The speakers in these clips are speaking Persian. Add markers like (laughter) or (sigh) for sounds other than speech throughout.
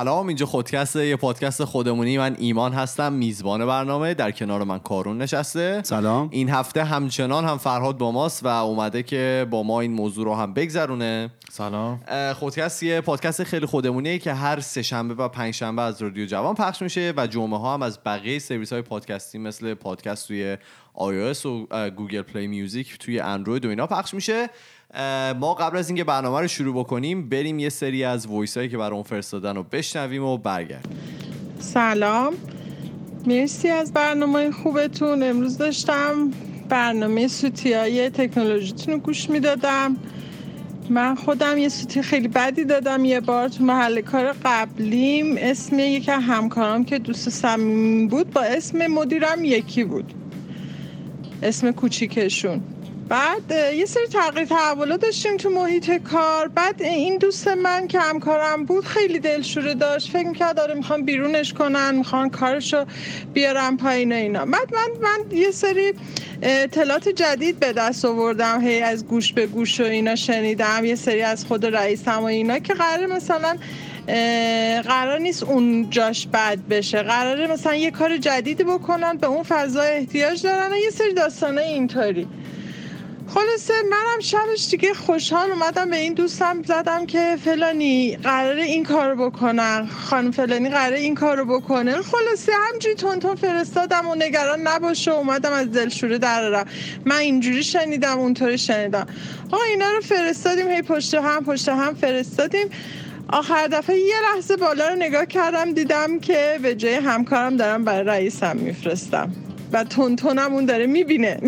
سلام اینجا خودکست یه پادکست خودمونی. من ایمان هستم میزبان برنامه. در کنار من کارون نشسته. سلام. این هفته همچنان هم فرهاد با ماست و اومده که با ما این موضوع رو هم بگذرونه. سلام. خودکست یه پادکست خیلی خودمونیه که هر سه شنبه و پنج شنبه از رادیو جوان پخش میشه و جمعه ها هم از بقیه سرویس های پادکستی مثل پادکست توی iOS و Google Play Music توی اندروید و اینا پخش میشه. ما قبل از اینکه برنامه رو شروع بکنیم بریم یه سری از وایس هایی که برای فرستادن رو بشنویم و برگردیم. سلام. مرسی از برنامه خوبتون. امروز داشتم برنامه سوتی های تکنولوژیتون رو گوش می‌دادم. من خودم یه سوتی خیلی بدی دادم یه بار تو محل کار قبلیم. اسم یکی از همکارام که دوست صمیمی بود با اسم مدیرم یکی بود. اسم کوچیکشون. بعد یه سری تغییر تحولات داشتیم تو محیط کار. بعد این دوست من که همکارم بود خیلی دلشوره داشت. فکر می‌کرد داره می‌خوان بیرونش کنن می‌خوان کارشو بیارن پایین اینا. بعد من من یه سری اطلاعات جدید به دست آوردم. هی از گوش به گوش و اینا شنیدم. یه سری از خود رئیسم و اینا که قرار مثلا قرار نیست اون جاش بد بشه. قراره مثلا یه کار جدیدی بکنن به اون فضا احتیاج دارن و یه سری داستانه اینطوری. خلاصه منم شبش دیگه خوشحال اومدم به این دوستم زدم که فلانی قراره این کارو بکنن خانم فلانی قراره این کارو بکنه. خلاصه همجوری تون فرستادم و نگران نباشه. اومدم از دلشوره درارم من اینجوری شنیدم اونطوری شنیدم. آقا اینا رو فرستادیم هی پشت هم پشت هم فرستادیم. آخر دفعه یه لحظه بالا رو نگاه کردم دیدم که به جای همکارم دارم برای رئیسم میفرستم. و تون تونم اون داره می‌بینه.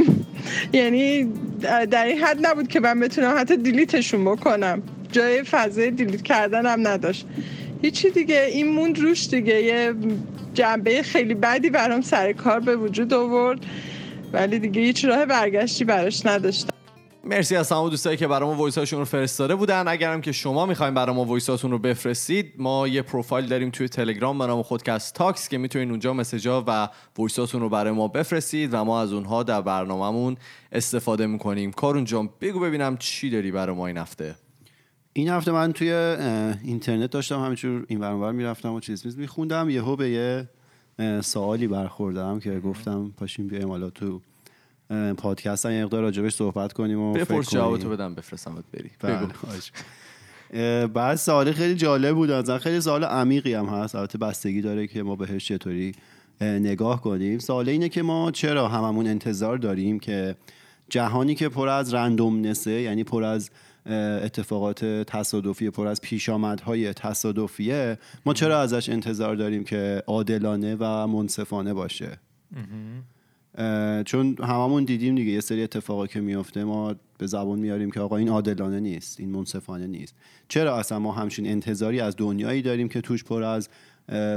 یعنی در این حد نبود که من بتونم حتی delete شون بکنم. جای فضای delete کردن هم نداشت. هیچی دیگه این موند روش دیگه. یه جنبه خیلی بدی برام سر کار به وجود آورد. ولی دیگه هیچ راه برگشتی براش نداشتم. مرسی از تمام دوستایی که برای ما voice هاشون رو فرستاده بودن. اگرم که شما می‌خواین برای ما voice هاتون رو بفرستید ما یه پروفایل داریم توی تلگرام به نام خودکست تاکس که می‌تونین اونجا message ا و voice هاتون رو برای ما بفرستید و ما از اونها در برنامهمون استفاده می‌کنیم. کارون جان بگو ببینم چی داری برای ما این هفته؟ این هفته من توی اینترنت داشتم همینجور این ور می‌رفتم و چیز میز میخوندم. یهو به یه سوالی برخوردم که گفتم پاشیم بیایم حالا تو پادکست هم یه مقدار راجبش صحبت کنیم و بپرس. جوابتو بدم بفرستمت بری. بله، بگو. بعد سوال خیلی جالب بود. مثلا خیلی سوال عمیقی هم هست. البته بستگی داره که ما بهش چطوری اه، نگاه کنیم. سوال اینه که ما چرا هممون انتظار داریم که جهانی که پر از رندومنسه یعنی پر از اتفاقات تصادفی پر از پیشامدهای تصادفیه ما چرا ازش انتظار داریم که عادلانه و منصفانه باشه؟ چون هممون دیدیم دیگه یه سری اتفاقا که میفته ما به زبون میاریم که آقا این عادلانه نیست این منصفانه نیست. چرا اصلا ما همچین انتظاری از دنیایی داریم که توش پر از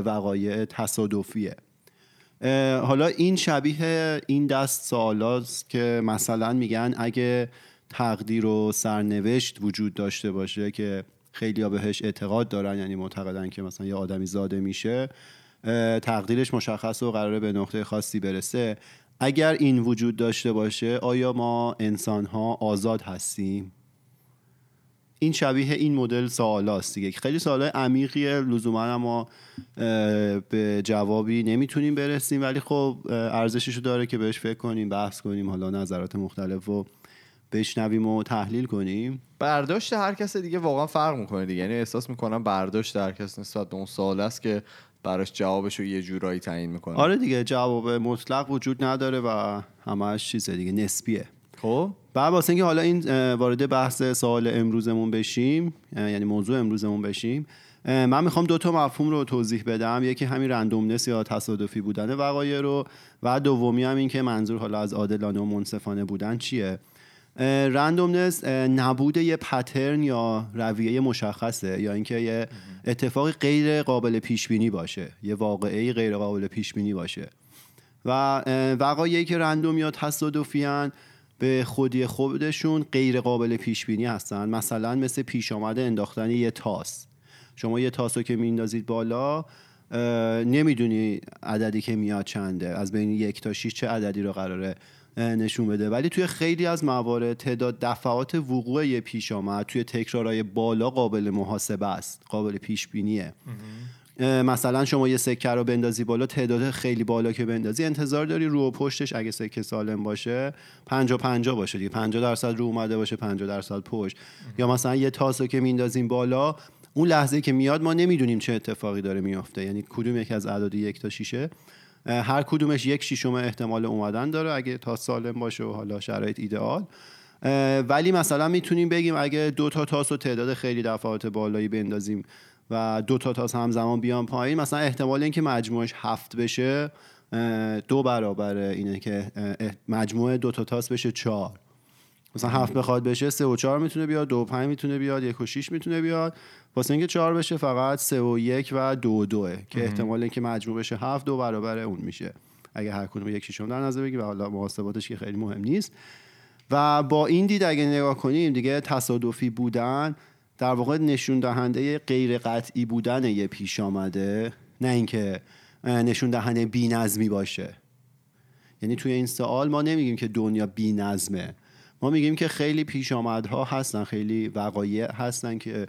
وقایع تصادفیه؟ حالا این شبیه این دست سوالاست که مثلا میگن اگه تقدیر و سرنوشت وجود داشته باشه که خیلی بهش اعتقاد دارن یعنی معتقدن که مثلا یه آدمی زاده میشه تقدیرش مشخص و قراره به نقطه خاصی برسه. اگر این وجود داشته باشه آیا ما انسان ها آزاد هستیم؟ این شبیه این مدل سوالاست دیگه. خیلی سوالای عمیقیه. لزوما اه، به جوابی نمی‌تونیم برسیم ولی خب اه، ارزششو داره که بهش فکر کنیم بحث کنیم حالا نظرات مختلف رو بشنویم و تحلیل کنیم. برداشت هر کس دیگه واقعا فرق می‌کنه دیگه. یعنی احساس می‌کنم برداشت هر کس نسبت به اون سوال است که براش جوابش رو یه جورایی تعیین می‌کنه. آره دیگه جواب مطلق وجود نداره و همش چیزه دیگه نسبیه. خب؟ بعد واسه اینکه حالا این وارد بحث سوال امروزمون بشیم یعنی موضوع امروزمون بشیم من می‌خوام دو تا مفهوم رو توضیح بدم. یکی همین رندومنس یا تصادفی بودن وقایع رو و دومی هم این که منظور حالا از عادلانه و منصفانه بودن چیه؟ رندومنس نبود یه پترن یا رویه مشخصه یا اینکه یه اتفاقی غیر قابل پیش بینی باشه یه واقعه غیر قابل پیش بینی باشه. و وقایعی که رندوم یا تصادفی به خودی خودشون غیر قابل پیش بینی هستن. مثلا مثل پیش آمده انداختن یه تاس. شما یه تاس رو که میندازید بالا نمی‌دونی عددی که میاد چنده. از بین یک تا شیش چه عددی رو قراره نشون بده. ولی توی خیلی از موارد تعداد دفعات وقوع یه پیش آمد. توی تکرارهای بالا قابل محاسبه است قابل پیش بینیه مثلا شما یه سکه رو بندازی بالا تعداد خیلی بالا که بندازی انتظار داری رو و پشتش اگه سکه سالم باشه 50 50 باشه دیگه. 50 درصد رو اومده باشه 50 درصد پشت. یا مثلا یه تاسو که میندازیم بالا اون لحظه که میاد ما نمی‌دونیم چه اتفاقی داره میافته. یعنی کدوم یکی از اعداد یک تا شیشه؟ هر کدومش یک شیشم احتمال اومدن داره اگه تا سالم باشه و حالا شرایط ایدئال. ولی مثلا می‌تونیم بگیم اگه دو تا تاس و تعداد خیلی دفعات بالایی بندازیم و دو تا تاس همزمان بیان پایین مثلا احتمال اینکه مجموعش هفت بشه دو برابر اینه که مجموع دو تا تاس بشه چهار. مثلا هفت بخواد بشه سه و چهار می‌تونه بیاد دو و پنج می‌تونه بیاد یک و شیش می‌تونه بیاد. واسه اینکه چهار بشه فقط سه و یک و دو و دوه که احتمال اینکه مجموع بشه هفت دو برابر اون میشه. اگه هر کدوم یک شیشم در نظر بگی و حالا محاسباتش که خیلی مهم نیست. و با این دید اگه نگاه کنیم دیگه تصادفی بودن در واقع نشون دهنده غیر قطعی بودن یه پیش آمده. نه اینکه نشون دهنده بی‌نظمی باشه. یعنی توی این سوال ما نمیگیم که دنیا بی‌نظمه. ما میگیم که خیلی پیش آمدها هستن خیلی وقایع هستن که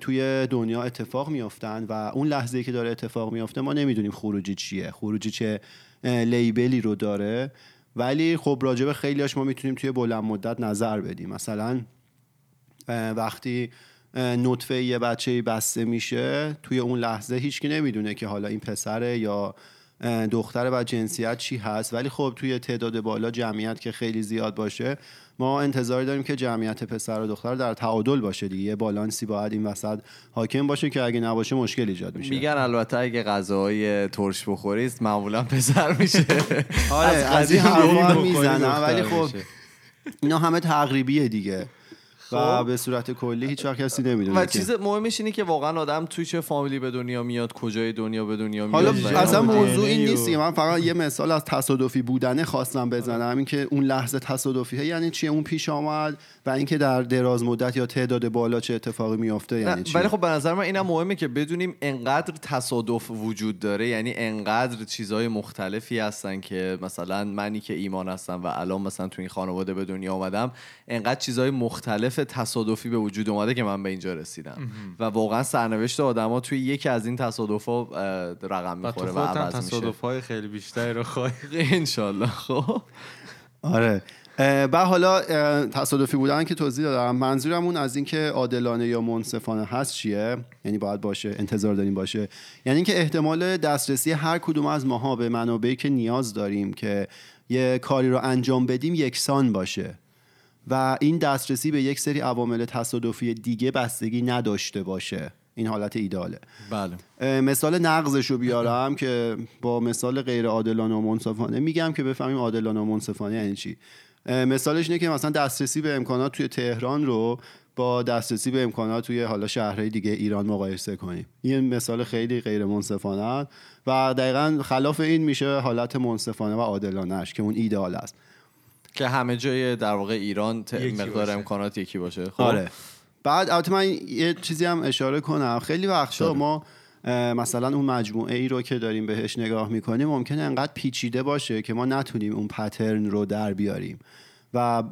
توی دنیا اتفاق میافتن و اون لحظه که داره اتفاق میافته ما نمی‌دونیم خروجی چیه خروجی چه لیبلی رو داره. ولی خب راجب خیلیاش ما می‌تونیم توی بلند مدت نظر بدیم. مثلا وقتی نطفه یه بچه بسته میشه توی اون لحظه هیچکی نمی‌دونه که حالا این پسره یا دختر و جنسیت چی هست؟ ولی خب توی تعداد بالا جمعیت که خیلی زیاد باشه ما انتظار داریم که جمعیت پسر و دختر در تعادل باشه دیگه. یه بالانسی باید این وسط حاکم باشه که اگه نباشه مشکل ایجاد میشه. میگن البته اگه غذاهای ترش بخورید معمولا پسر میشه. (laughs) آره از این حرفا می‌زنن. ولی خب اینا همه تقریبیه دیگه. و خب. به صورت کلی هیچ وقت کسی نمی‌دونه و چیز مهمش اینه که واقعا آدم توی چه فامیلی به دنیا میاد کجای دنیا به دنیا میاد. حالا اصلا موضوع این نیست من فقط یه مثال از تصادفی بودنه خواستم بزنم. این که اون لحظه تصادفیه یعنی چیه؟ اون پیش آمد و اینکه در دراز مدت یا تعداد بالا چه اتفاقی میافته یعنی چی ولی خب به نظر من اینم مهمه که بدونیم انقدر تصادف وجود داره. یعنی انقدر چیزهای مختلفی هستن که مثلا منی که ایمان هستم و الان مثلا تو این خانواده به دنیا آمدم انقدر چیزهای مختلف تصادفی به وجود اومده که من به اینجا رسیدم. و واقعا سرنوشت آدما توی یکی از این تصادفا رقم می‌خوره و, و عوض میشه. تصادف های خیلی بیشتری رو خواهی (laughs) انشالله. خب. آره. و حالا تصادفی بودن که توضیح دادم. منظورمون از اینکه عادلانه یا منصفانه هست چیه؟ یعنی باید باشه انتظار داریم باشه. یعنی اینکه احتمال دسترسی هر کدوم از ماها به منابعی که نیاز داریم که یه کاری رو انجام بدیم یکسان باشه. و این دسترسی به یک سری عوامل تصادفی دیگه بستگی نداشته باشه. این حالت ایداله. بله. مثال نقضش رو بیارم که با مثال غیر عادلانه و منصفانه میگم که بفهمیم عادلانه و منصفانه یعنی چی. مثالش اینه که مثلا دسترسی به امکانات توی تهران رو با دسترسی به امکانات توی حالا شهرهای دیگه ایران مقایسه کنیم. این مثال خیلی غیر منصفانه و دقیقا خلاف این میشه حالت منصفانه و عادلانهش که اون ایدئال است. که همه جای در واقع ایران مقدار امکانات یکی باشه. خب؟ آره. بعد البته من یه چیزی هم اشاره کنم. خیلی وقتا ما مثلا اون مجموعه ای رو که داریم بهش نگاه می‌کنیم ممکنه انقدر پیچیده باشه که ما نتونیم اون پترن رو در بیاریم و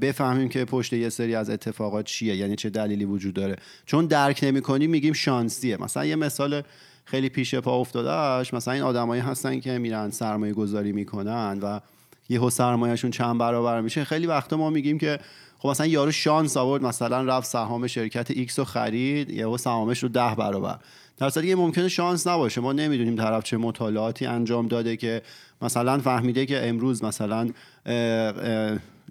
بفهمیم که پشت یه سری از اتفاقات چیه یعنی چه دلیلی وجود داره. چون درک نمی‌کنیم میگیم شانسیه. مثلا یه مثال خیلی پیش پا افتادهش مثلا این آدمایی هستن که میرن سرمایه گذاری می‌کنن و یهو سرمایهشون چند برابر میشه. خیلی وقتا ما میگیم که خب مثلا یارو شانس آورد مثلا رفت سهام شرکت X رو خرید یهو سهامش رو ده برابر. در صورتی که ممکنه شانس نباشه. ما نمی‌دونیم طرف چه مطالعاتی انجام داده که مثلا فهمیده که امروز مثلا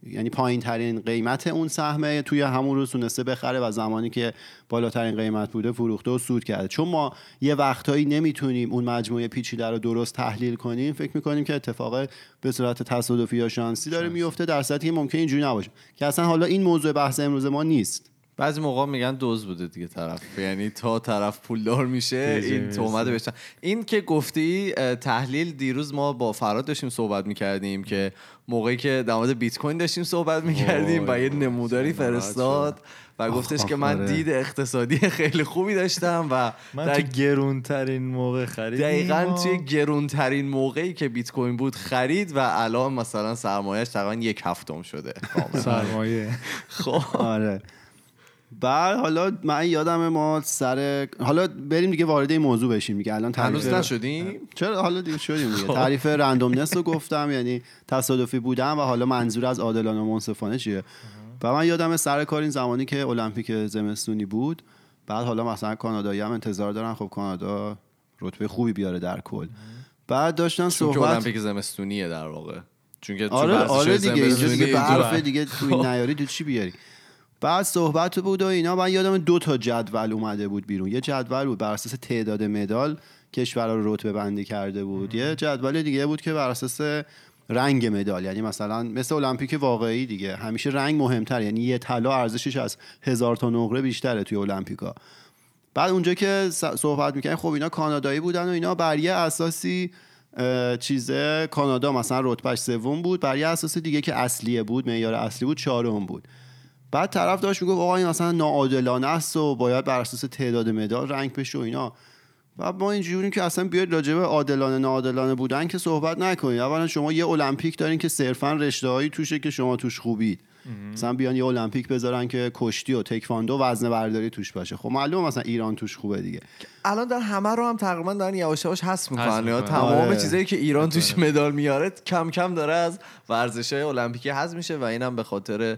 یعنی پایین ترین قیمت اون سهمه توی همون روز تونسته بخره و زمانی که بالاترین قیمت بوده فروخته و سود کرده. چون ما یه وقتهایی نمی‌تونیم اون مجموعه پیچیده رو درست تحلیل کنیم فکر می‌کنیم که اتفاق به صورت تصادفی یا شانسی داره میفته در صورتی که ممکن اینجوری نباشه. که اصلا حالا این موضوع بحث امروز ما نیست. بعضی موقع میگن دوز بوده دیگه طرف. یعنی تا طرف پولدار میشه این. تومت بشن این که گفتی تحلیل دیروز ما با فراد داشتیم صحبت می‌کردیم که موقعی که در مورد بیت کوین داشتیم صحبت می‌کردیم و یه نموداری فرستاد و گفتش که من. دید اقتصادی (laughs) خیلی خوبی داشتم و من در گرونترین موقع خریدیم. دقیقا توی گرونترین موقعی که بیت کوین بود خرید و الان مثلا سرمایهش تقریبا یک هفتم شده. سرمایه. خب. آره. بعد حالا من یادم ما سر حالا بریم دیگه وارد این موضوع بشیم دیگه. الان هنوز تعریف نشدیم؟ چرا؟ حالا دیگه شدیم خب. دیگه تعریف رندومنس رو گفتم یعنی تصادفی بودن و حالا منظور از عادلانه و منصفانه چیه؟ و من یادم سر کار این زمانی که المپیک زمستونی بود. بعد حالا مثلا کانادایی هم انتظار دارن خب کانادا رتبه خوبی بیاره در کل. بعد داشتن صحبت المپیک زمستونیه در واقع. چون که آره آره دیگه اینجا دیگه برف دیگه تو این نیاری تو چی بیاری؟ بعد صحبت بود و اینا من یادم دو تا جدول اومده بود بیرون. یه جدول بود بر اساس تعداد مدال کشورها رو رتبه بندی کرده بود. یه جدول دیگه بود که بر اساس رنگ مدال. یعنی مثلا مثل المپیک واقعی دیگه. همیشه رنگ مهمتر یعنی یه طلا ارزشش از هزار تا نقره بیشتره توی المپیکا. بعد اونجا که صحبت می‌کنیم خب اینا کانادایی بودن و اینا. بر یه اساسی چیزه کانادا مثلا رتبهش سوم بود. بر یه اساس دیگه که اصلیه بود معیار اصلی بود چهارم بود. بعد طرف داشت می‌گفت آقا این مثلا ناعادلانه است و باید بر اساس تعداد مدال رنگ بشه و اینا. و ما اینجوریم که اصلا بیاید راجع به عادلانه ناعادلانه بودن که صحبت نکنید. اولا شما یه المپیک دارین که صرفا رشته‌هایی توشه که شما توش خوبید. مثلا بیان یه المپیک بذارن که کشتی و تکواندو و وزنه برداری توش باشه. خب معلومه مثلا ایران توش خوبه دیگه. الان در همه رو هم تقریبا دارن یواش یواش حذف می‌کنن. تمام آره. چیزایی که ایران توش مدال میاره کم کم داره از ورزش های المپیکی حذف میشه و اینم به خاطر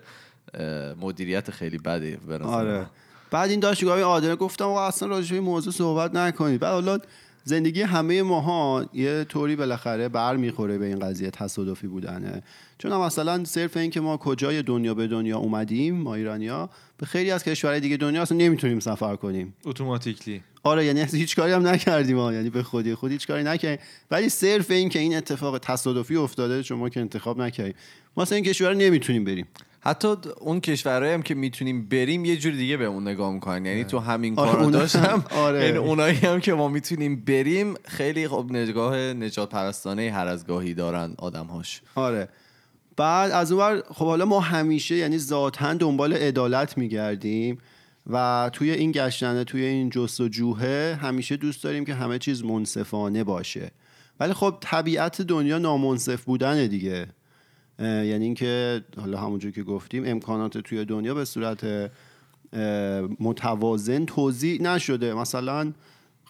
مدیریت خیلی بده به نظر آره. بعد این داشت گاهی عادل گفتم آقا اصلا راجع به موضوع صحبت نکنید. بعد حالا زندگی همه ماها یه طوری بالاخره بر می‌خوره به این قضیه تصادفی بودنه. چون هم مثلا صرف این که ما کجای دنیا به دنیا اومدیم ما ایرانیا به خیلی از کشورهای دیگه دنیا اصلا نمی‌تونیم سفر کنیم. اتوماتیکلی. آره یعنی هیچ کاری هم نکردیم ها. یعنی به خودی خود هیچ کاری نکردیم. ولی صرف این که این اتفاق تصادفی افتاده شما که انتخاب نکردیم ما اصلا این کشور نمی‌تونیم بریم. حتی اون کشورهایی هم که می‌تونیم بریم یه جور دیگه به اون نگاه می‌کنن. یعنی تو همین آره، کار اونا- داشتم. آره. یعنی اونایی هم که ما می‌تونیم بریم خیلی خب نگاه نجات پرستانه هر از گاهی دارن آدمهاش. آره. بعد از اون خب حالا ما همیشه یعنی ذاتا دنبال عدالت میگردیم و توی این گشتنه توی این جستجوه همیشه دوست داریم که همه چیز منصفانه باشه. ولی خب طبیعت دنیا نامنصف بودنه دیگه. یعنی اینکه حالا همونجور که گفتیم امکانات توی دنیا به صورت متوازن توضیح نشده. مثلا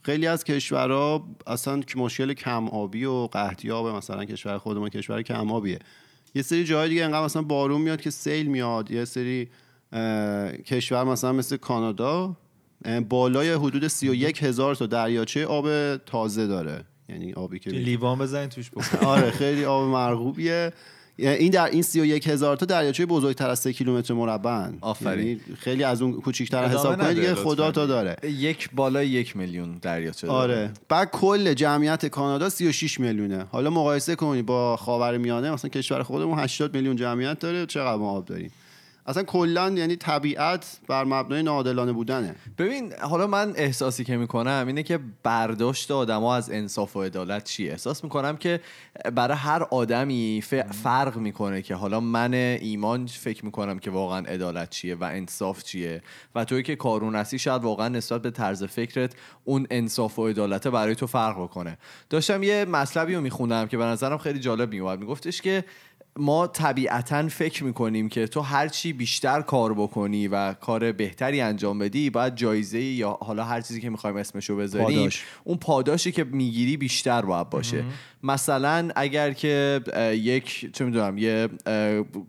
خیلی از کشورها اصلا که مشکل کم آبی و قحطی آب مثلا کشور خودمون کشور کم آبیه یه سری جای دیگه انقدر مثلا بارون میاد که سیل میاد. یه سری کشور مثلا مثل کانادا بالای حدود 31 هزار تا دریاچه آب تازه داره. یعنی آبی که لیوان بزنین توش بخور آره خیلی آب مرغوبیه. این در این 31 هزار تا دریاچه بزرگتر از 3 کیلومتر مربع آفرین. یعنی خیلی از اون کوچیک‌تر حساب کنید دیگه. خدا تا داره یک بالای یک میلیون دریاچه داره. آره بعد کل جمعیت کانادا 36 میلیونه حالا مقایسه کنید با خاورمیانه مثلا کشور خودمون 80 میلیون جمعیت داره چقدر ما آب داریم اصلا کلا یعنی طبیعت بر مبنای ناعادلانه بودنه. ببین حالا من احساسی که می‌کنم اینه که برداشت آدما از انصاف و عدالت چیه؟ احساس می‌کنم که برای هر آدمی فرق می‌کنه که حالا من ایمان فکر می‌کنم که واقعا عدالت چیه و انصاف چیه و توی که کارون هستی شاید واقعا نسبت به طرز فکرت اون انصاف و عدالت برای تو فرق بکنه. داشتم یه مطلبی رو میخوندم که به نظرم خیلی جالب میومد میگفتش که ما طبیعتا فکر می‌کنیم که تو هر چی بیشتر کار بکنی و کار بهتری انجام بدی باید جایزه یا حالا هر چیزی که می‌خوایم اسمشو بذاریم پاداش. اون پاداشی که می‌گیری بیشتر باید باشه. مثلا اگر که یک چه می‌دونم یه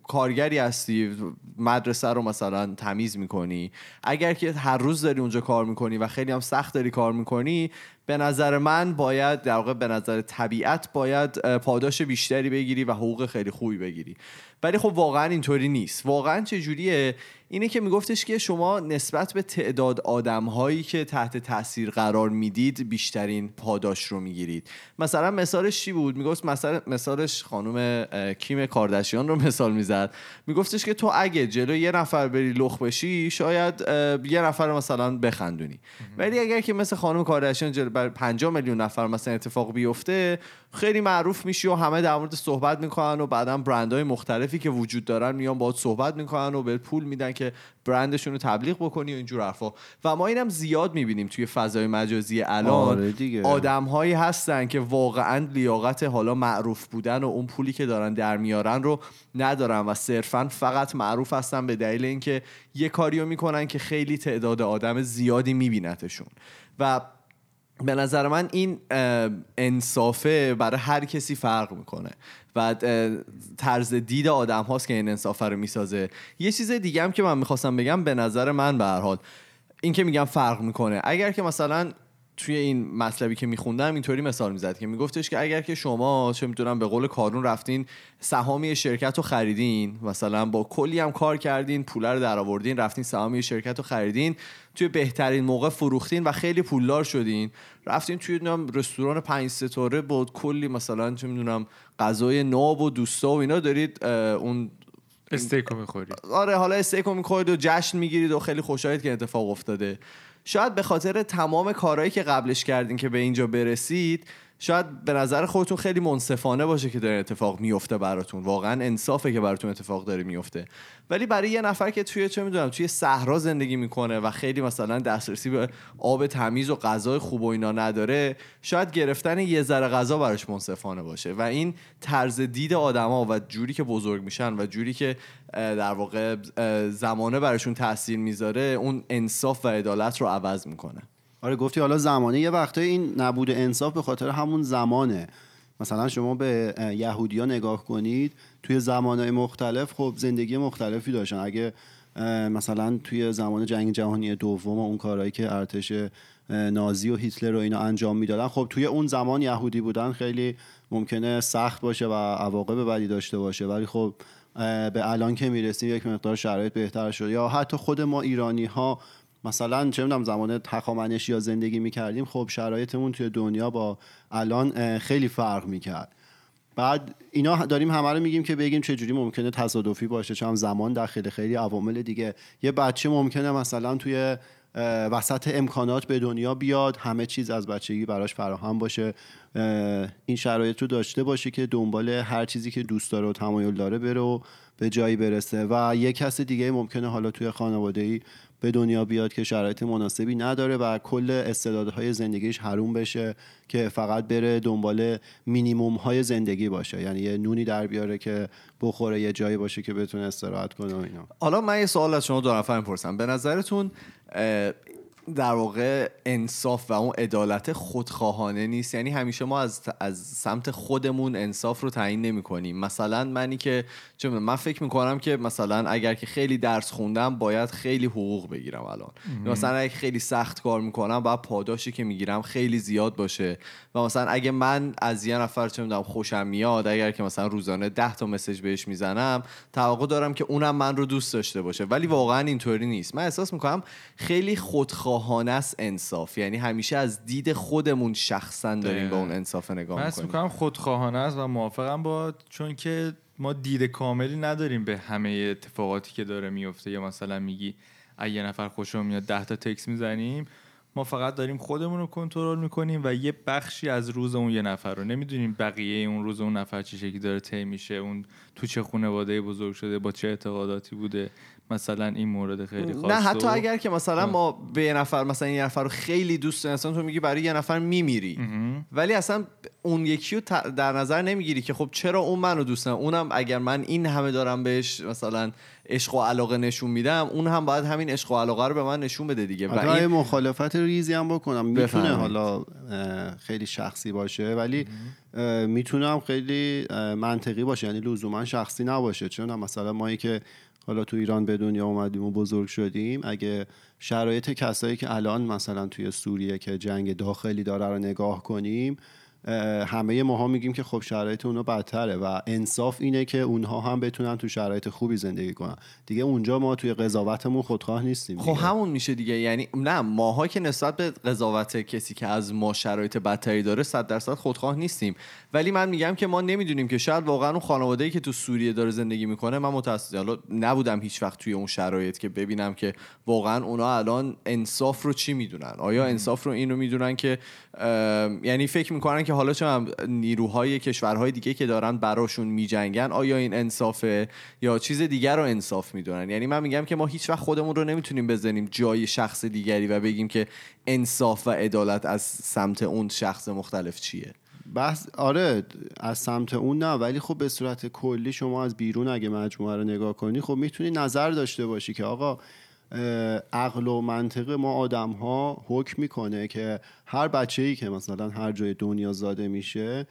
کارگری هستی مدرسه رو مثلا تمیز می‌کنی. اگر که هر روز داری اونجا کار می‌کنی و خیلی هم سخت داری کار می‌کنی به نظر من باید در واقع به نظر طبیعت باید پاداش بیشتری بگیری و حقوق خیلی خوبی بگیری. ولی خب واقعا اینطوری نیست. واقعا چه جوریه اینه که میگفتش که شما نسبت به تعداد آدم هایی که تحت تاثیر قرار می‌دید بیشترین پاداش رو می‌گیرید. مثلا مثالش چی بود؟ می‌گفت مثلا مثالش خانم کیم کاردشیان رو مثال می‌زد. میگفتش که تو اگه جلو یه نفر بری لخ بشی شاید یه نفر مثلا بخندونی. ولی اگر که مثل خانم کاردشیان جلو بر 5 میلیون نفر مثلا اتفاق بیفته خیلی معروف میشی و همه در مورد صحبت می‌کنن و بعدا برندهای مختلفی که وجود دارن میان باهات صحبت می‌کنن و بهت پول میدن که برندشون رو تبلیغ بکنی و اینجور حرفا. و ما اینم زیاد می‌بینیم توی فضای مجازی الان. آره دیگه. آدم هایی هستن که واقعا لیاقت حالا معروف بودن و اون پولی که دارن در میارن رو ندارن و صرفا فقط معروف هستن به دلیل اینکه یه کاریو می‌کنن که خیلی تعداد آدم زیادی میبینتشون. و به نظر من این انصافه برای هر کسی فرق می‌کنه و طرز دید آدم هاست که این انصافه رو می‌سازه. یه چیز دیگه هم که من می‌خواستم بگم به نظر من به هر حال این که میگم فرق می‌کنه. اگر که مثلا توی این مطلبی که میخوندم اینطوری مثال می‌زد که میگفتش که اگر که شما چه می‌دونم به قول کارون رفتین سهامی شرکت رو خریدین مثلا با کلی هم کار کردین پول رو درآوردین رفتین سهامی شرکت رو خریدین توی بهترین موقع فروختین و خیلی پولدار شدین رفتین توی نمی‌دونم رستوران پنج ستاره با کلی مثلا چه می‌دونم غذای ناب و دوستا و اینا دارید اون استیکو می‌خوری آره حالا استیکو می‌کنید و جشن می‌گیرید و خیلی خوشحالید که اتفاق افتاده. شاید به خاطر تمام کارهایی که قبلش کردین که به اینجا برسید شاید به نظر خودتون خیلی منصفانه باشه که داره اتفاق میفته براتون. واقعا انصافه که براتون اتفاق داره میفته. ولی برای یه نفر که توی چه می‌دونم توی صحرا زندگی می‌کنه و خیلی مثلا دسترسی به آب تمیز و غذای خوب و اینا نداره شاید گرفتن یه ذره غذا براش منصفانه باشه. و این طرز دید آدما و جوری که بزرگ میشن و جوری که در واقع زمانه براشون تاثیر می‌ذاره اون انصاف و عدالت رو عوض می‌کنه. آره گفتی حالا زمانه یه وقتای این نبود انصاف به خاطر همون زمانه. مثلا شما به یهودیا نگاه کنید توی زمانهای مختلف خب زندگی مختلفی داشتن. اگه مثلا توی زمان جنگ جهانی دوم و اون کارهایی که ارتش نازی و هیتلر رو اینا انجام می‌دادن خب توی اون زمان یهودی بودن خیلی ممکنه سخت باشه و عواقب بدی داشته باشه. ولی خب به الان که می‌رسیم یک مقدار شرایط بهتر شده یا حتی خود ما ایرانی ها مثلا چه می‌دونم زمان تخامنشی یا زندگی می‌کردیم خب شرایطمون توی دنیا با الان خیلی فرق می‌کرد. بعد اینا داریم همه رو میگیم که بگیم چه جوری ممکنه تصادفی باشه. چون زمان داخل خیلی عوامل دیگه. یه بچه ممکنه مثلا توی وسط امکانات به دنیا بیاد همه چیز از بچگی براش فراهم باشه. این شرایط رو داشته باشه که دنبال هر چیزی که دوست داره و تمایل داره بره و به جایی برسه. و یه کس دیگه ممکنه حالا توی خانواده ای به دنیا بیاد که شرایط مناسبی نداره و کل استعدادهای زندگیش حروم بشه که فقط بره دنبال مینیموم های زندگی باشه. یعنی یه نونی در بیاره که بخوره یه جایی باشه که بتونه استراحت کنه و اینا. حالا من یه سوال از شما دو نفر می‌پرسم. به نظرتون در واقع انصاف و اون عدالت خودخواهانه نیست. یعنی همیشه ما از, از سمت خودمون انصاف رو تعیین نمی کنیم مثلا منی که می‌دونم، من فکر می‌کنم که مثلا اگر که خیلی درس خوندم باید خیلی حقوق بگیرم الان. مثلا اگه خیلی سخت کار می‌کنم باید پاداشی که می‌گیرم خیلی زیاد باشه. و مثلا اگه من از یه نفر چه می‌دونم خوشم میاد اگر که مثلا روزانه 10 تا مسج بهش می‌زنم توقع دارم که اونم من رو دوست داشته باشه. ولی واقعا اینطوری نیست. من احساس می‌کنم خیلی خودخواهانه است انصاف. یعنی همیشه از دید خودمون شخصا داریم به. اون انصاف نگاه من می‌کنیم. می‌کنم خودخواهانه است و موافقم با چون که ما دید کاملی نداریم به همه اتفاقاتی که داره میفته یا مثلا میگی اگه یه نفر خوشم میاد ده تا تکس می‌زنیم ما فقط داریم خودمون رو کنترل می‌کنیم و یه بخشی از روز اون یه نفر رو. نمی‌دونیم بقیه اون روز اون نفر چه شکلی داره طی میشه اون تو چه خانواده بزرگ شده با چه اعتقاداتی بوده. مثلا این مورد خیلی خاص نه حتی و- اگر که مثلا ما به یه نفر مثلا یه نفر رو خیلی دوست داریم مثلا تو میگی برای یه نفر میمیری. ولی اصلا اون یکی رو در نظر نمی‌گیری که خب چرا اون منو دوست دارم؟ اونم اگر من این همه دارم بهش مثلا عشق و علاقه نشون میدم اون هم باید همین عشق و علاقه رو به من نشون بده دیگه. و این مخالفت ریزی هم بکنم. می‌تونه. حالا خیلی شخصی باشه ولی هم خیلی منطقی باشه. یعنی لزوما شخصی نباشه. چون مثلا مایی که حالا تو ایران به دنیا اومدیم و بزرگ شدیم اگه شرایط کسایی که الان مثلا توی سوریه که جنگ داخلی داره رو نگاه کنیم همه ماها میگیم که خب شرایط اونا بدتره و انصاف اینه که اونها هم بتونن تو شرایط خوبی زندگی کنن. دیگه اونجا ما توی قضاوتمون خودخواه نیستیم خب همون میشه دیگه. یعنی نه ماها که نسبت به قضاوت کسی که از ما شرایط بدتری داره صد درصد خودخواه نیستیم. ولی من میگم که ما نمی‌دونیم که شاید واقعا اون خانواده که تو سوریه داره زندگی می‌کنه من متاسفم حالا نبودم هیچ وقت توی اون شرایط که ببینم که واقعا اونا الان انصاف رو چی می‌دونن؟ آیا انصاف رو این رو می‌دونن که یعنی فکر می‌کنن که حالا چه نیروهای کشورهای دیگه که دارن براشون میجنگن آیا این انصافه یا چیز دیگر رو انصاف می‌دونن؟ یعنی من میگم که ما هیچ وقت خودمون رو نمی‌تونیم بزنیم جای شخص دیگری و بگیم که انصاف و عدالت از سمت اون شخص مختلف چیه. بحث آره از سمت اون نه ولی خب به صورت کلی شما از بیرون اگه مجموعه رو نگاه کنی خب می‌تونی نظر داشته باشی که آقا عقل و منطقه ما آدم ها حکم می‌کنه که هر بچه ای که مثلا هر جای دنیا زاده میشه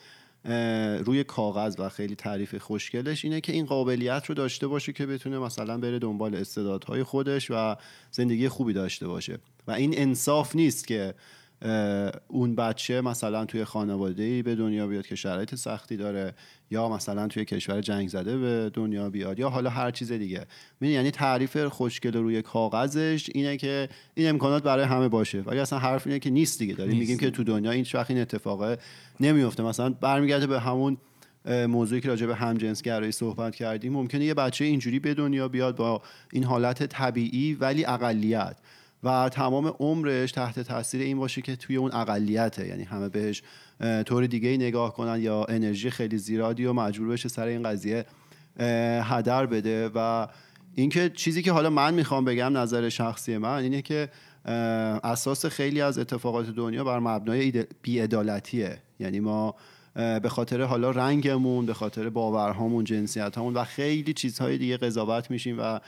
روی کاغذ و خیلی تعریف خوشگلش اینه که این قابلیت رو داشته باشه که بتونه مثلا بره دنبال استعدادهای خودش و زندگی خوبی داشته باشه. و این انصاف نیست که اون بچه مثلا توی خانواده ای به دنیا بیاد که شرایط سختی داره یا مثلا توی کشور جنگ زده به دنیا بیاد یا حالا هر چیز دیگه. یعنی تعریف خوشگل روی کاغذش اینه که این امکانات برای همه باشه. ولی اصلا حرف اینه که نیست دیگه. داریم میگیم که تو دنیا این وقت این اتفاق نمیفته مثلا برمیگرده به همون موضوعی که راجع به همجنسگرایی صحبت کردیم. ممکنه یه بچه اینجوری به دنیا بیاد با این حالت طبیعی ولی اقلیت. و تمام عمرش تحت تاثیر این باشه که توی اون اقلیته. یعنی همه بهش طور دیگه نگاه کنن یا انرژی خیلی زیادی و مجبور بشه سر این قضیه هدر بده. و اینکه چیزی که حالا من می‌خوام بگم نظر شخصی من اینه که اساس خیلی از اتفاقات دنیا بر مبنای بیعدالتیه. یعنی ما به خاطر حالا رنگمون به خاطر باورهامون جنسیتامون و خیلی چیزهای دیگه قضاوت میشیم و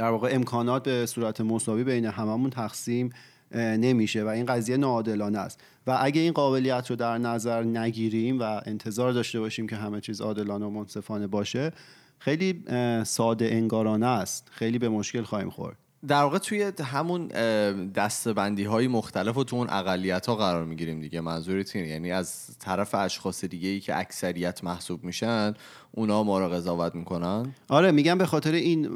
در واقع امکانات به صورت مساوی بین هممون تقسیم نمیشه و این قضیه ناعادلانه است. و اگه این قابلیت رو در نظر نگیریم و انتظار داشته باشیم که همه چیز عادلانه و منصفانه باشه خیلی ساده انگارانه است. خیلی به مشکل خواهیم خورد. در واقع توی همون دستبندی های مختلف و تو اون اقلیت ها قرار می‌گیریم دیگه منظورت اینه. یعنی از طرف اشخاص دیگه ای که اکثریت محسوب میشن اونا ما رو قضاوت می‌کنن؟ آره میگم به خاطر این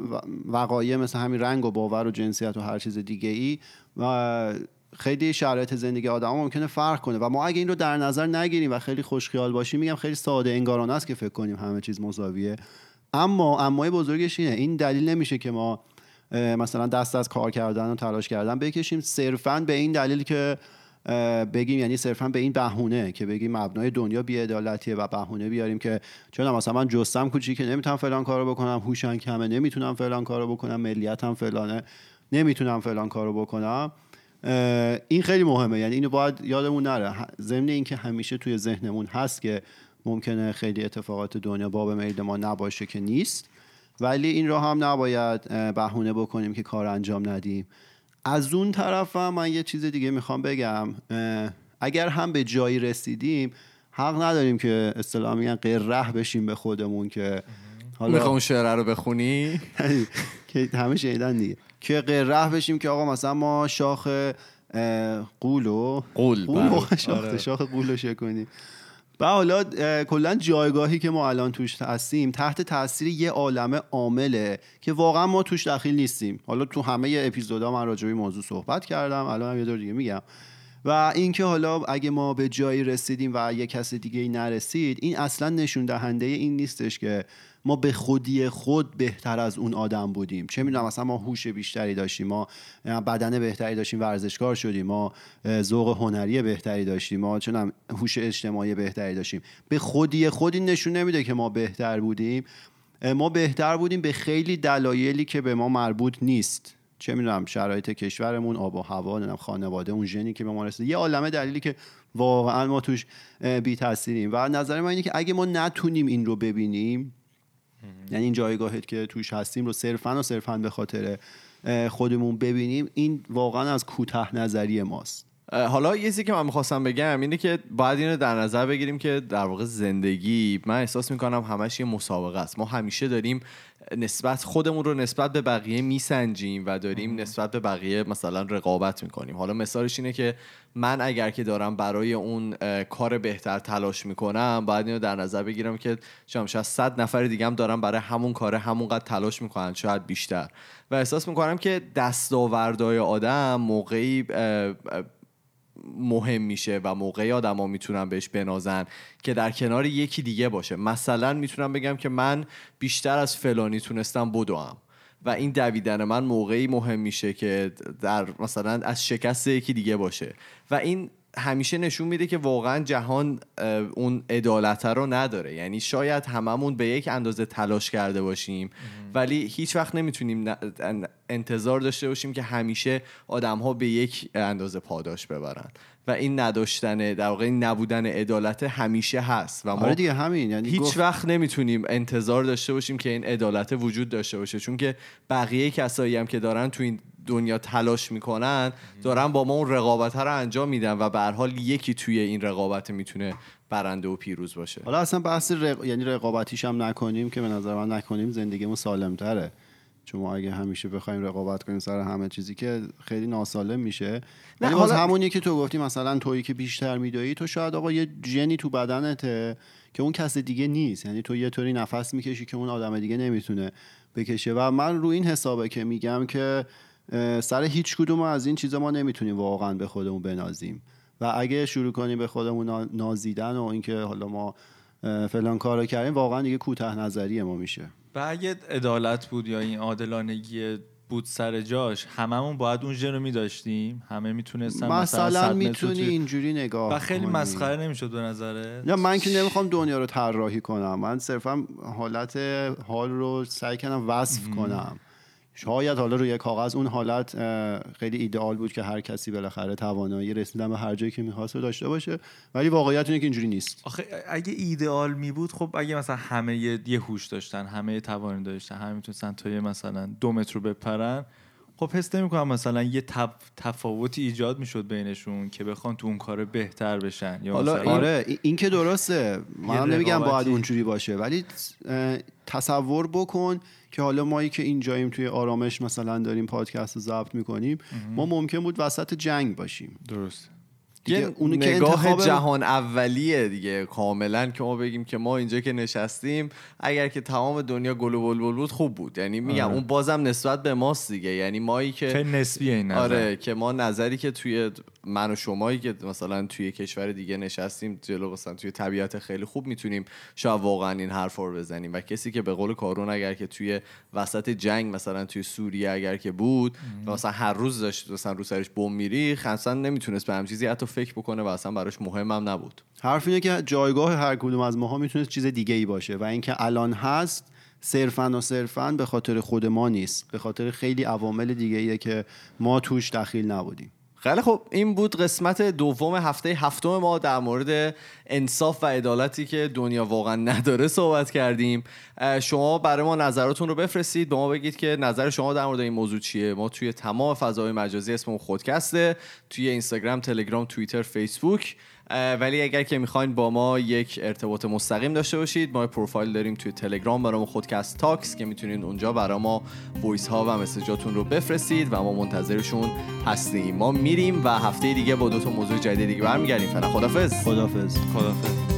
وقایع مثل همین رنگ و باور و جنسیت و هر چیز دیگه ای و خیلی شرایط زندگی آدم ممکنه فرق کنه. و ما اگه این رو در نظر نگیریم و خیلی خوشخیال باشیم میگم خیلی ساده انگارانه است که فکر کنیم همه چیز مساویه. اما اما بزرگش اینه. این دلیل نمیشه که ما مثلا دست از کار کردن و تلاش کردن بکشیم. صرفا به این دلیل که بگیم یعنی صرفا به این بهونه که بگیم مبنای دنیا بیعدالتیه و بهونه بیاریم که چون مثلا من جستم کوچیکه نمی‌تونم فلان کارو بکنم هوشم کمه نمی‌تونم فلان کارو بکنم ملیتم فلانه نمی‌تونم فلان کارو بکنم. این خیلی مهمه. یعنی اینو باید یادمون نره. ضمن اینکه همیشه توی ذهنمون هست که ممکنه خیلی اتفاقات دنیا باب میل ما نباشه که نیست. ولی این رو هم نباید بهونه بکنیم که کار انجام ندیم. از اون طرف هم من یه چیز دیگه می‌خوام بگم اگر هم به جایی رسیدیم حق نداریم که اصطلاح میگن قره بشیم به خودمون که حالا می‌خوام شعره رو بخونی؟ (laughs) که همه شنیدن دیگه. که قره بشیم که آقا مثلا ما شاخ قولو قول قول (laughs) شاخ آره. شاخ قولو شکنیم و حالا کلا جایگاهی که ما الان توش هستیم تحت تاثیر یه عالم عامله که واقعا ما توش دخیل نیستیم. حالا تو همه اپیزودا من راجع به موضوع صحبت کردم الان هم یه دور دیگه میگم. و اینکه حالا اگه ما به جایی رسیدیم و یه کس دیگه ای نرسید این اصلا نشون دهنده این نیستش که ما به خودی خود بهتر از اون آدم بودیم. چه می‌دونم مثلا ما هوش بیشتری داشتیم ما بدن بهتری داشتیم ورزشکار شدیم ما ذوق هنری بهتری داشتیم ما چون هوش اجتماعی بهتری داشتیم. به خودی خود این نشون نمیده که ما بهتر بودیم. ما بهتر بودیم به خیلی دلایلی که به ما مربوط نیست. چه می‌دونم شرایط کشورمون آب و هوا نمی‌دونم خانواده اون ژنی که به ما رسیده. یه عالمه دلیلی که واقعا ما توش بی تاثیریم و نظر من اینه که اگه ما نتونیم این رو ببینیم یعنی این جایگاهی که توش هستیم رو صرفا و صرفا به خاطر خودمون ببینیم این واقعا از کوتاه نظری ماست. حالا یه چیزی که من می‌خواستم بگم اینه که باید اینو در نظر بگیریم که در واقع زندگی من احساس می‌کنم همش یه مسابقه است. ما همیشه داریم نسبت خودمون رو نسبت به بقیه میسنجیم و داریم نسبت به بقیه مثلا رقابت می‌کنیم. حالا مثالش اینه که من اگر که دارم برای اون کار بهتر تلاش می‌کنم باید اینو در نظر بگیرم که شاید شاید صد نفر دیگه هم دارن برای همون کار همونقدر تلاش می‌کنن شاید بیشتر. و احساس می‌کنم که دستاوردهای آدم موقعی مهم میشه و موقعی آدما می‌تونن بهش بنازن که در کنار یکی دیگه باشه. مثلا می‌تونم بگم که من بیشتر از فلانی تونستم بدوم و این دویدن من موقعی مهم میشه که در مثلا از شکست یکی دیگه باشه. و این همیشه نشون میده که واقعا جهان اون عدالت رو نداره. یعنی شاید هممون به یک اندازه تلاش کرده باشیم ولی هیچ وقت نمی‌تونیم انتظار داشته باشیم که همیشه آدم ها به یک اندازه پاداش ببرن. و این نداشتن در واقع این نبودن عدالت همیشه هست. و ما آره دیگه همین. یعنی هیچ گفت- وقت نمی‌تونیم انتظار داشته باشیم که این عدالت وجود داشته باشه. چون که بقیه کسایی هم که دارن تو این دنیا تلاش می‌کنن دارن با ما اون رقابت رو انجام میدن و به هر حال یکی توی این رقابت می‌تونه برنده و پیروز باشه. حالا اصلا بحث رق... یعنی رقابتیش هم نکنیم که به نظر من نکنیم زندگیمون سالم تره چون ما اگه همیشه بخوایم رقابت کنیم سر همه چیزی که خیلی ناسالم میشه. ولی باز حالا- همونی که تو گفتی مثلا تویی که بیشتر میدوی تو شاید آقا یه ژنی تو بدنته که اون کس دیگه نیست. یعنی تو یه طوری نفس می‌کشی که اون آدم دیگه نمی‌تونه بکشه. و من رو این حسابه که میگم که سر هیچ کدوم از این چیزا ما نمی‌تونیم واقعا به خودمون بنازیم. و اگه شروع کنیم به خودمون نا- نازیدن و اینکه حالا ما فلان کارو کردیم واقعا دیگه کوتاه نظری ما میشه. و اگه عدالت بود یا این عادلانگی بود سر جاش هممون باید اون ژن رو میداشتیم. همه می‌تونستن مثلا مثلا می‌تونی اینجوری نگاه و خیلی. مسخره نمی‌شد به نظره نه من که نمی‌خوام دنیا رو طراحی کنم. من صرفا حالت حال رو سعی کنم وصف کنم. شاید حالا روی کاغذ اون حالت خیلی ایدئال بود که هر کسی بالاخره توانایی رسیدن به هر جایی که می‌خواست داشته باشه. ولی واقعیت اینه که اینجوری نیست. آخه اگه ایدئال می بود خب اگه مثلا همه یه, هوش داشتن همه توانی داشتن همه می‌تونستن تا یه مثلا دو متر رو بپرن خب حس نمی‌کنم مثلا یه تف... تفاوتی ایجاد می‌شد بینشون که بخوان تو اون کار بهتر بشن یا حالا مثلا آره این- که درسته. من نمیگم. باید اونجوری باشه ولی تصور بکن که حالا مایی که اینجاییم توی آرامش مثلا داریم پادکست رو ضبط می‌کنیم ما ممکن بود وسط جنگ باشیم. درست. دیگه اونی که نگاه انتخاب- جهان اولیه دیگه کاملا که ما بگیم که ما اینجا که نشستیم اگر که تمام دنیا گل و بلبل بود خوب بود. یعنی میگم اون بازم نسبت به ماست دیگه. یعنی مایی که خیلی نسبیه این نظر. آره که ما نظری که توی من و شمایی که مثلا توی کشور دیگه نشستیم جلو مثلا توی طبیعت خیلی خوب می‌تونیم شاید واقعا این حرف رو بزنیم. و کسی که به قول کارون اگر که توی وسط جنگ مثلا توی سوریه اگر که بود مثلا هر روز داشت مثلا رو سرش بم میری اصلا نمی‌تونست به هم چیزی. حتی فکر بکنه و اصلا براش مهم هم نبود. حرف اینه که جایگاه هر کدوم از ماها می‌تونه چیز دیگه ای باشه و اینکه الان هست صرفا و صرفا به خاطر خود ما نیست. به خاطر خیلی عوامل دیگه ایه که ما توش دخیل نبودیم. خیلی خب این بود قسمت دوم هفته هفتم ما در مورد انصاف و عدالتی که دنیا واقعا نداره صحبت کردیم. شما برای ما نظراتون رو بفرستید. به ما بگید که نظر شما در مورد این موضوع چیه. ما توی تمام فضای مجازی اسممون خودکسته. توی اینستاگرام تلگرام توییتر فیسبوک. ولی اگر که می‌خواین با ما یک ارتباط مستقیم داشته باشید ما پروفایل داریم توی تلگرام برای خودکست تاکس که می‌تونید اونجا برای ما وایس ها و مسیجاتون رو بفرستید و ما منتظرشون هستیم. ما میریم و هفته دیگه با دو تا موضوع جدید دیگه برمیگردیم. فعلا خدافظ خدافظ خدافظ